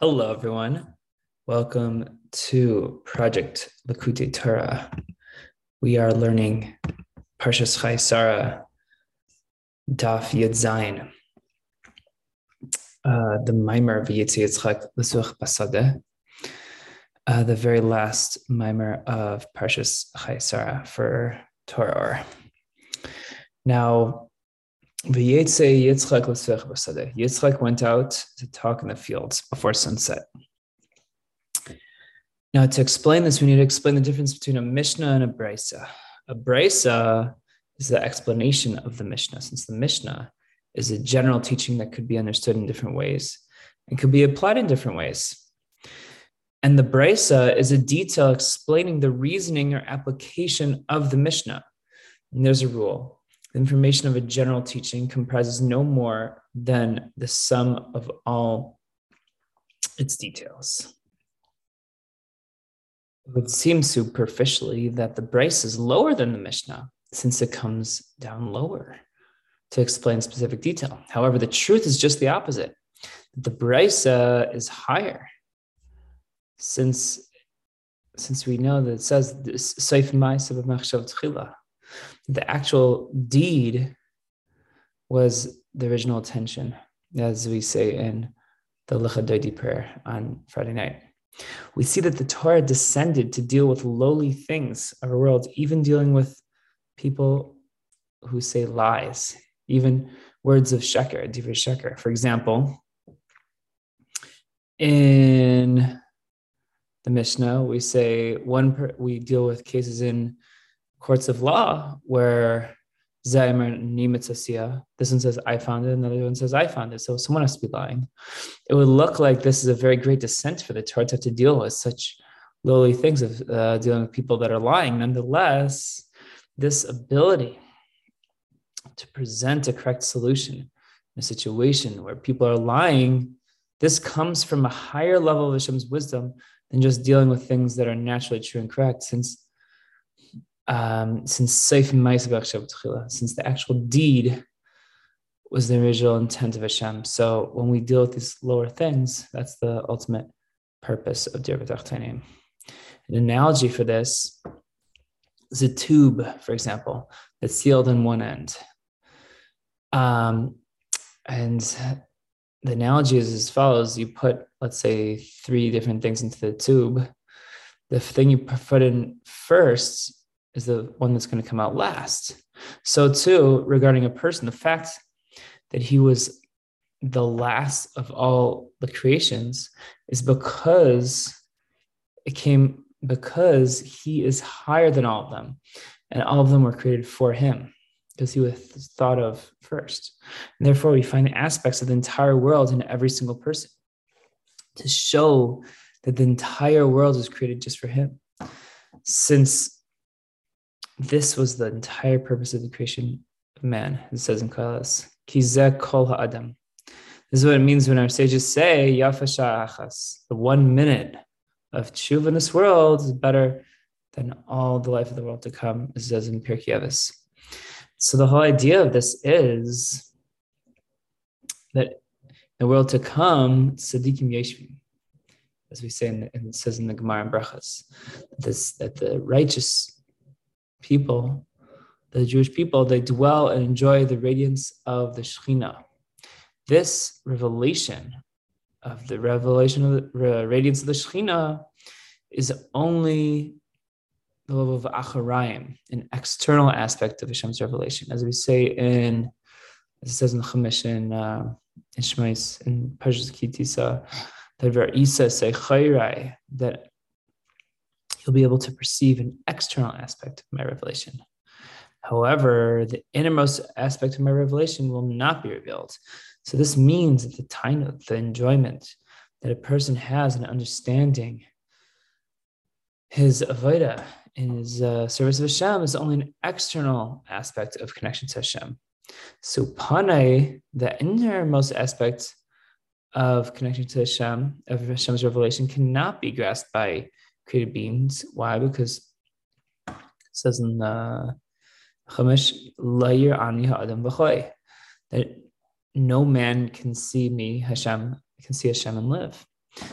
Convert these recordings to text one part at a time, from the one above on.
Hello, everyone. Welcome to Project Likkutei Torah. We are learning Parshas Chayei Sarah, Daf Yud Zayin, uh, the Mimer V'Yitzi Yitzchak L'Such Basadeh, uh, the very last Mimer of Parshas Chayei Sarah for Torah. Now, Yitzchak went out to talk in the fields before sunset. Now, to explain this, we need to explain the difference between a Mishnah and a Brisa. A Brisa is the explanation of the Mishnah, since the Mishnah is a general teaching that could be understood in different ways and could be applied in different ways. And the Brisa is a detail explaining the reasoning or application of the Mishnah. And there's a rule the information of a general teaching comprises no more than the sum of all its details. It would seem superficially that the Braisa is lower than the Mishnah since it comes down lower to explain specific detail. However, the truth is just the opposite. The Braisa uh, is higher since since we know that it says the actual deed was the original intention, as we say in the Lecha prayer on Friday night. We see that the Torah descended to deal with lowly things of our world, even dealing with people who say lies, even words of sheker, divrei sheker. For example, in the Mishnah, we say one per, we deal with cases in courts of law where Zaymer Nimitzasia, this one says I found it, another one says I found it. So someone has to be lying. It would look like this is a very great descent for the Torah to have to deal with such lowly things of uh, dealing with people that are lying. Nonetheless, this ability to present a correct solution in a situation where people are lying, this comes from a higher level of Hashem's wisdom than just dealing with things that are naturally true and correct, since um, since since the actual deed was the original intent of Hashem. So when we deal with these lower things, that's the ultimate purpose of Dir An analogy for this is a tube, for example, that's sealed in one end. Um, and the analogy is as follows you put, let's say, three different things into the tube. The thing you put in first is the one that's going to come out last. So, too, regarding a person, the fact that he was the last of all the creations is because it came because he is higher than all of them, and all of them were created for him because he was thought of first. And therefore, we find aspects of the entire world in every single person to show that the entire world was created just for him. Since this was the entire purpose of the creation of man, it says in Koheles. Kizeh kol ha'adam. This is what it means when our sages say, Yafa achas. The one minute of tshuva in this world is better than all the life of the world to come, as it says in Pirkei Avos. So the whole idea of this is that the world to come, tzaddikim yeshvim, as we say, in the, it says in the Gemara and Brachas, this, that the righteous people, the Jewish people, they dwell and enjoy the radiance of the Shekhinah. This revelation of the revelation of the radiance of the Shekhinah is only the level of Acharayim, an external aspect of Hashem's revelation. As we say in, as it says in the Chumash in, uh, in Shemais, Kitisa, that Isa say that you'll be able to perceive an external aspect of my revelation. However, the innermost aspect of my revelation will not be revealed. So this means that the time of the enjoyment that a person has in understanding his avoda in his uh, service of Hashem is only an external aspect of connection to Hashem. So panay, the innermost aspect of connection to Hashem, of Hashem's revelation, cannot be grasped by created beings. Why? Because it says in the Chumash, Layir Ani Ha'adam that no man can see me, Hashem, can see Hashem and live.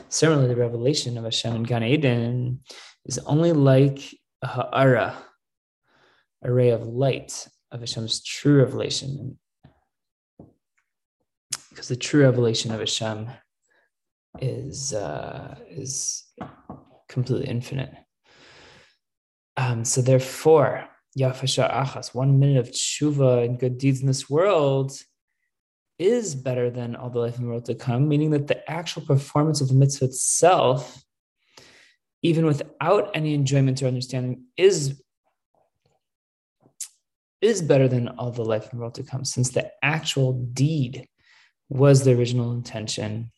Similarly, the revelation of Hashem in Gan Eden is only like a ha'ara, a ray of light of Hashem's true revelation. Because the true revelation of Hashem is uh, is completely infinite. Um, so therefore, Yafasha Achas, one minute of tshuva and good deeds in this world is better than all the life in the world to come, meaning that the actual performance of the mitzvah itself, even without any enjoyment or understanding, is is better than all the life in the world to come, since the actual deed was the original intention.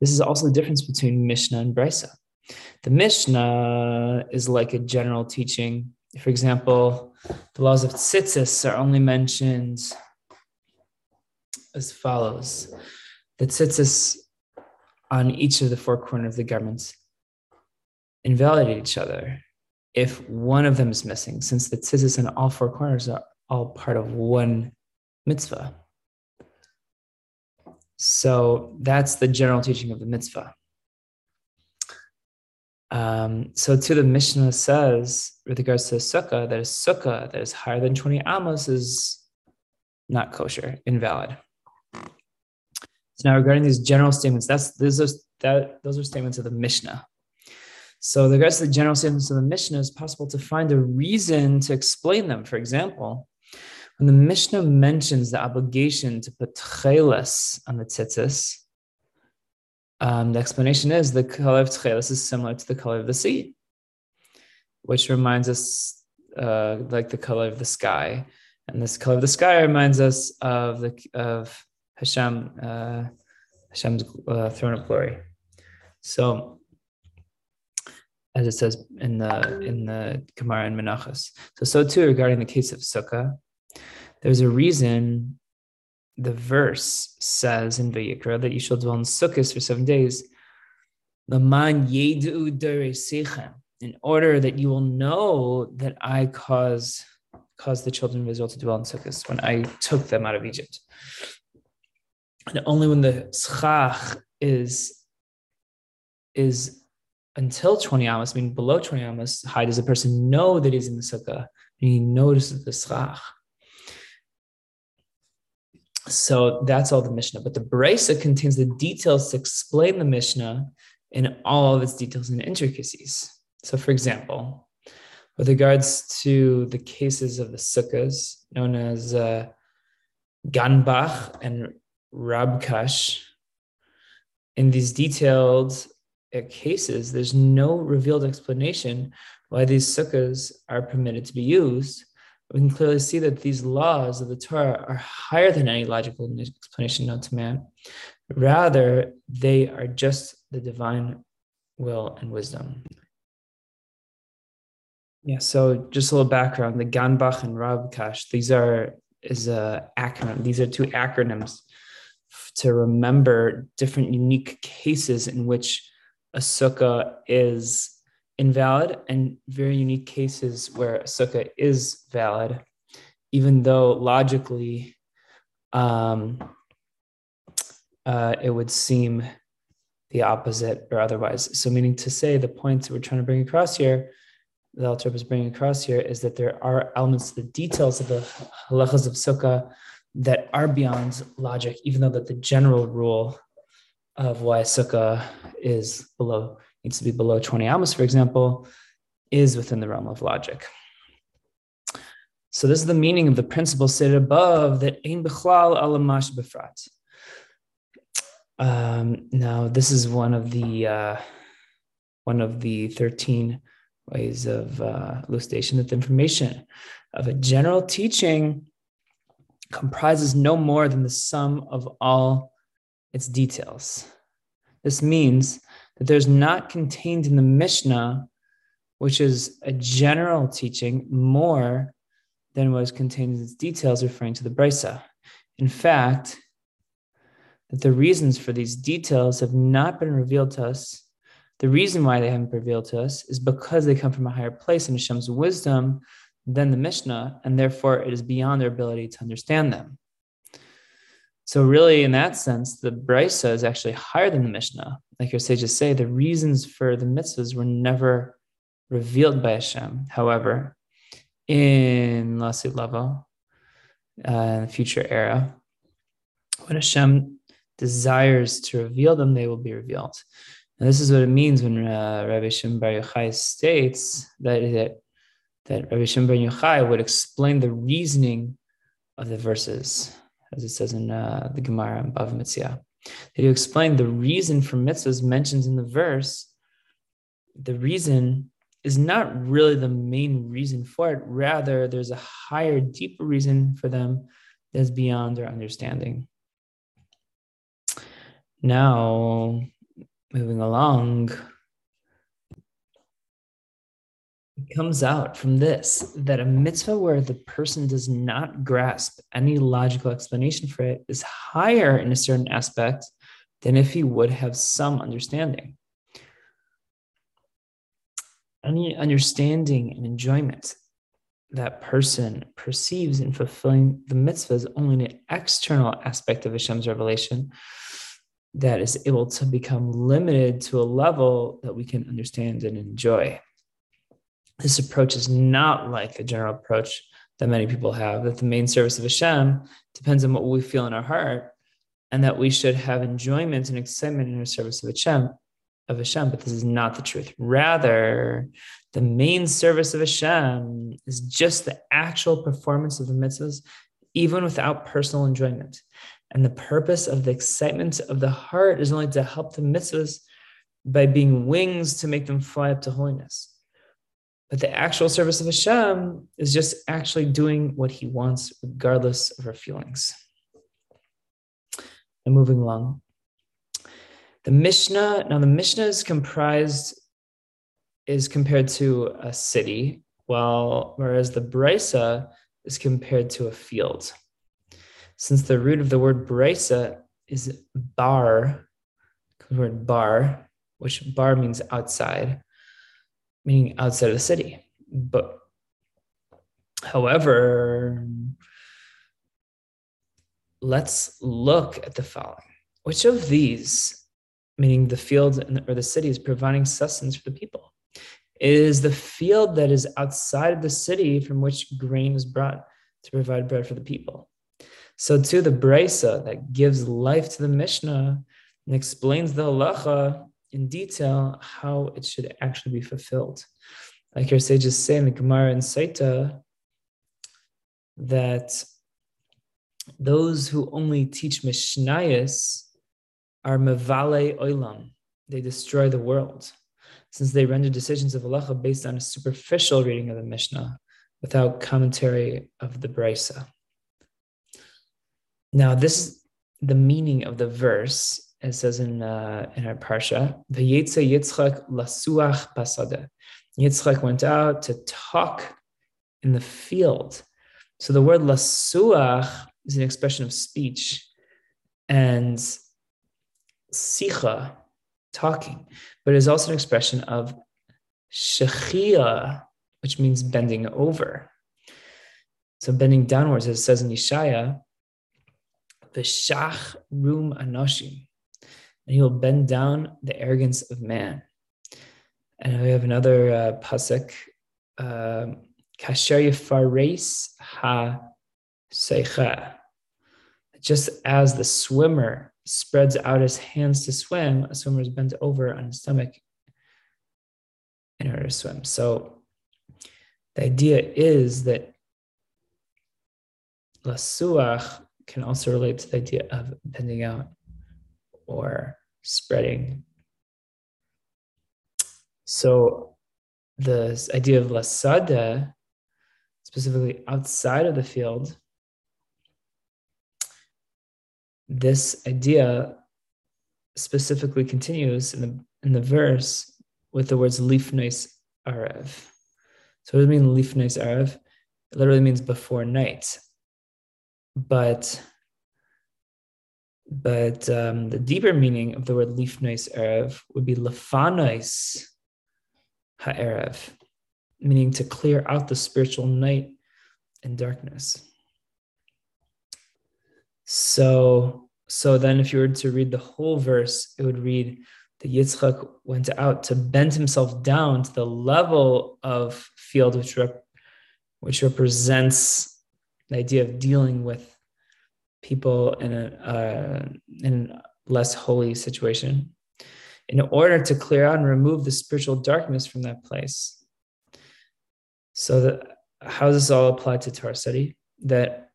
This is also the difference between Mishnah and Brisa. The Mishnah is like a general teaching. For example, the laws of tzitzis are only mentioned as follows. The tzitzis on each of the four corners of the garments invalidate each other if one of them is missing, since the tzitzis on all four corners are all part of one mitzvah. So that's the general teaching of the mitzvah. Um, so to the Mishnah says, with regards to sukkah, that a sukkah that is higher than 20 amos is not kosher, invalid. So now regarding these general statements, that's those are that those are statements of the Mishnah. So, with regards to the general statements of the Mishnah, it's possible to find a reason to explain them. For example, when the Mishnah mentions the obligation to put on the tzitzis, um, the explanation is the color of tcheles is similar to the color of the sea, which reminds us uh, like the color of the sky. And this color of the sky reminds us of the of Hashem, uh, Hashem's uh, throne of glory. So, as it says in the in the Gemara and Menachos. So, so too regarding the case of Sukkah, there's a reason the verse says in Vayikra that you shall dwell in Sukkahs for seven days. in order that you will know that I cause caused the children of Israel to dwell in Sukkahs when I took them out of Egypt. And only when the schach is is until 20 amos, meaning below 20 amos high, does a person know that he's in the sukkah and he notices the schach. So that's all the Mishnah. But the Brisa contains the details to explain the Mishnah in all of its details and intricacies. So, for example, with regards to the cases of the sukkahs known as uh, Ganbach and Rabkash, in these detailed uh, cases, there's no revealed explanation why these sukkahs are permitted to be used. We can clearly see that these laws of the Torah are higher than any logical explanation known to man. Rather, they are just the divine will and wisdom. Yeah, so just a little background. The Ganbach and Rabkash, these are is a acronym. These are two acronyms to remember different unique cases in which a sukkah is invalid and very unique cases where sukkah is valid, even though logically um, uh, it would seem the opposite or otherwise. So, meaning to say, the point we're trying to bring across here, the Alter is bringing across here, is that there are elements, the details of the halachas of sukkah that are beyond logic, even though that the general rule of why sukkah is below needs to be below 20 amos, for example, is within the realm of logic. So this is the meaning of the principle stated above that ein bichlal alamash befrat. Um, now, this is one of the uh, one of the 13 ways of uh, elucidation that the information of a general teaching comprises no more than the sum of all its details. This means that there's not contained in the Mishnah, which is a general teaching, more than was contained in its details referring to the Brisa. In fact, that the reasons for these details have not been revealed to us. The reason why they haven't been revealed to us is because they come from a higher place in Hashem's wisdom than the Mishnah, and therefore it is beyond their ability to understand them. So, really, in that sense, the Brisa is actually higher than the Mishnah, like your sages say, the reasons for the mitzvahs were never revealed by Hashem. However, in Lasid Lava, uh, future era, when Hashem desires to reveal them, they will be revealed. And this is what it means when uh, Rabbi Shimon Bar Yochai states that, that, that Rabbi Shimon Bar Yochai would explain the reasoning of the verses, as it says in uh, the Gemara and Bava Metzia. That you explain the reason for mitzvahs mentioned in the verse. The reason is not really the main reason for it. Rather, there's a higher, deeper reason for them that's beyond our understanding. Now, moving along, it comes out from this that a mitzvah where the person does not grasp any logical explanation for it is higher in a certain aspect than if he would have some understanding. Any understanding and enjoyment that person perceives in fulfilling the mitzvah is only an external aspect of Hashem's revelation that is able to become limited to a level that we can understand and enjoy. This approach is not like the general approach that many people have, that the main service of Hashem depends on what we feel in our heart, and that we should have enjoyment and excitement in our service of Hashem, of Hashem, but this is not the truth. Rather, the main service of Hashem is just the actual performance of the mitzvahs, even without personal enjoyment. And the purpose of the excitement of the heart is only to help the mitzvahs by being wings to make them fly up to holiness. But the actual service of Hashem is just actually doing what he wants, regardless of our feelings. And moving along. The Mishnah, now the Mishnah is comprised, is compared to a city, while whereas the Brisa is compared to a field since the root of the word brisa is bar, the word bar, which bar means outside, meaning outside of the city. But however, let's look at the following. Which of these, meaning the field or the city, is providing sustenance for the people? Is the field that is outside of the city from which grain is brought to provide bread for the people? So too, the Brisa that gives life to the Mishnah and explains the halacha in detail how it should actually be fulfilled. Like your sages say in the Gemara and Saita, that those who only teach Mishnayos are mevale oilam. They destroy the world, since they render decisions of halacha based on a superficial reading of the Mishnah without commentary of the Brisa. Now, this is the meaning of the verse. It says in uh, in our parsha, "V'yetze Yitzchak lasuach basada." Yitzchak went out to talk in the field. So the word lasuach is an expression of speech, and sicha, talking, but it is also an expression of shechia, which means bending over. So bending downwards, as it says in Yeshaya, V'shach rum anoshim. And he will bend down the arrogance of man. And we have another uh, pasuk, um, kasher yafares ha seicha. Just as the swimmer spreads out his hands to swim, a swimmer is bent over on his stomach in order to swim. So the idea is that lasuach can also relate to the idea of bending out or spreading. So the idea of lasada, specifically outside of the field, this idea specifically continues in the in the verse with the words lifnais arev. So what does it mean lifnais arev? It literally means before night but but um, the deeper meaning of the word lifnais erev would be lefanais ha'erev, meaning to clear out the spiritual night and darkness. So, so then if you were to read the whole verse, it would read that Yitzchak went out to bend himself down to the level of field, which, rep- which represents the idea of dealing with people in a, uh, in a less holy situation, in order to clear out and remove the spiritual darkness from that place. So, how does this all apply to Torah study? That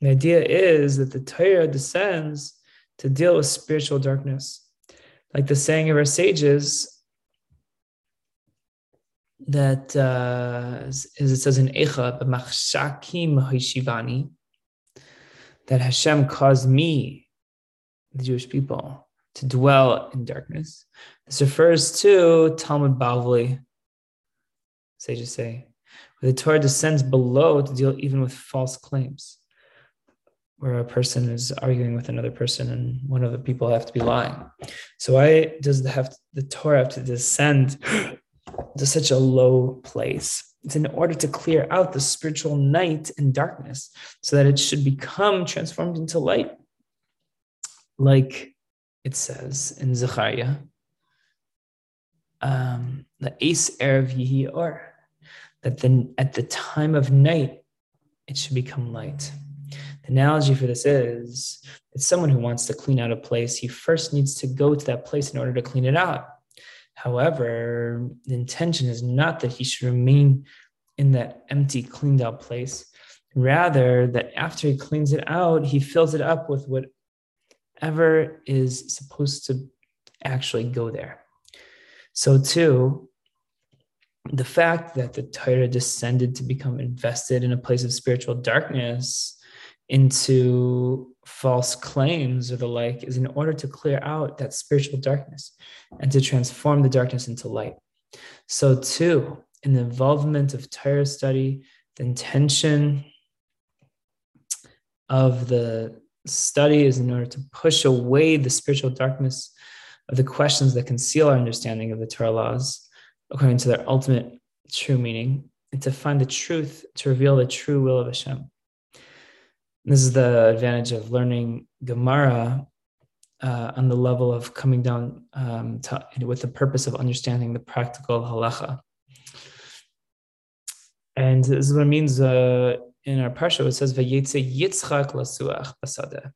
the idea is that the Torah descends to deal with spiritual darkness. Like the saying of our sages, that uh, as it says in Echa, that Hashem caused me, the Jewish people, to dwell in darkness. This refers to Talmud Bavli, sages say, where the Torah descends below to deal even with false claims where a person is arguing with another person and one of the people have to be lying. So why does the have the Torah have to descend to such a low place? It's in order to clear out the spiritual night and darkness so that it should become transformed into light. Like it says in Zechariah, um, the ace erev yihi or, that then at the time of night, it should become light The analogy for this is it's someone who wants to clean out a place. He first needs to go to that place in order to clean it out. However, the intention is not that he should remain in that empty, cleaned out place. Rather, that after he cleans it out, he fills it up with whatever is supposed to actually go there. So, too, the fact that the Torah descended to become invested in a place of spiritual darkness into false claims or the like is in order to clear out that spiritual darkness and to transform the darkness into light. So, too, in the involvement of Torah study, the intention of the study is in order to push away the spiritual darkness of the questions that conceal our understanding of the Torah laws according to their ultimate true meaning, and to find the truth, to reveal the true will of Hashem. This is the advantage of learning Gemara uh, on the level of coming down um, to, with the purpose of understanding the practical halacha. And this is what it means uh, in our parsha. It says "Vayetze Yitzchak lasuach basada."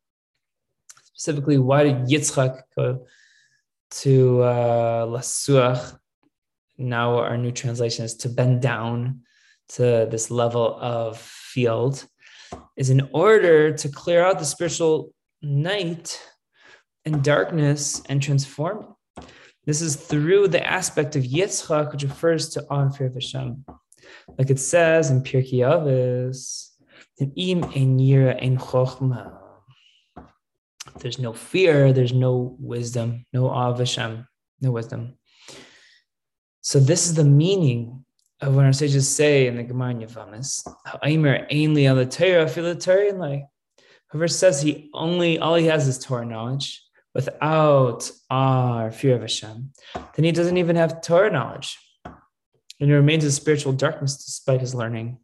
Specifically, why did Yitzchak go to uh, lasuach? Now, our new translation is to bend down to this level of field is in order to clear out the spiritual night and darkness and transform it. This is through the aspect of Yitzchak, which refers to awe and fear of Hashem. Like it says in Pirkei Avos, im ein yira ein. There's no fear, there's no wisdom, no of Hashem, no wisdom. So this is the meaning when our sages say in the Gemara Yavamis, Aimer ainly the Torah, the Torah, whoever says he only all he has is Torah knowledge without our fear of Hashem, then he doesn't even have Torah knowledge. And he remains in spiritual darkness despite his learning.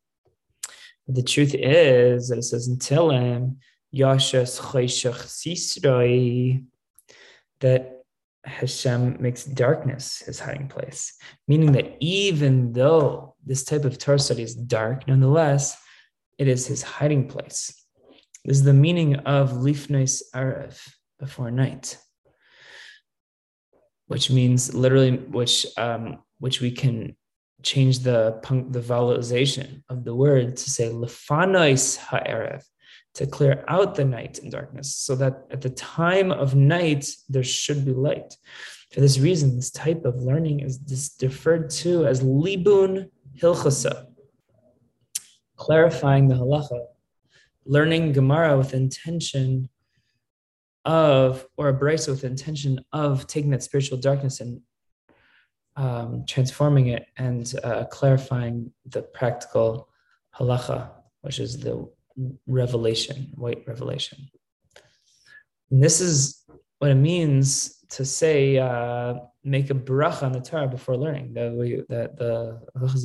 But the truth is that it says in Tilim, Yashas Sisroi, that Hashem makes darkness his hiding place, meaning that even though this type of Torah study is dark, nonetheless, it is his hiding place. This is the meaning of Lifnais Arev, before night, which means literally, which um, which we can change the the vowelization of the word to say Lefanois Ha'erev, to clear out the night and darkness so that at the time of night there should be light. For this reason, this type of learning is deferred to as libun hilchasa, clarifying the halacha, learning Gemara with intention of, or a brisa with intention of taking that spiritual darkness and um, transforming it and uh, clarifying the practical halacha, which is the revelation, white revelation. And this is what it means to say, uh, make a bracha on the Torah before learning. That we that the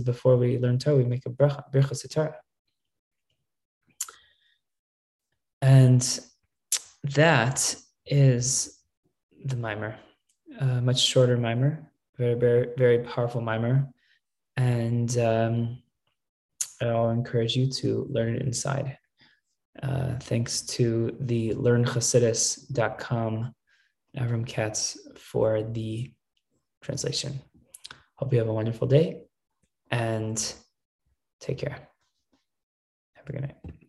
before we learn Torah, we make a bracha, bracha Torah. And that is the mimer. a much shorter mimer, very, very, very powerful mimer. And um, I'll encourage you to learn it inside. Uh, thanks to the learnchassidus.com, Avram Katz, for the translation. Hope you have a wonderful day and take care. Have a good night.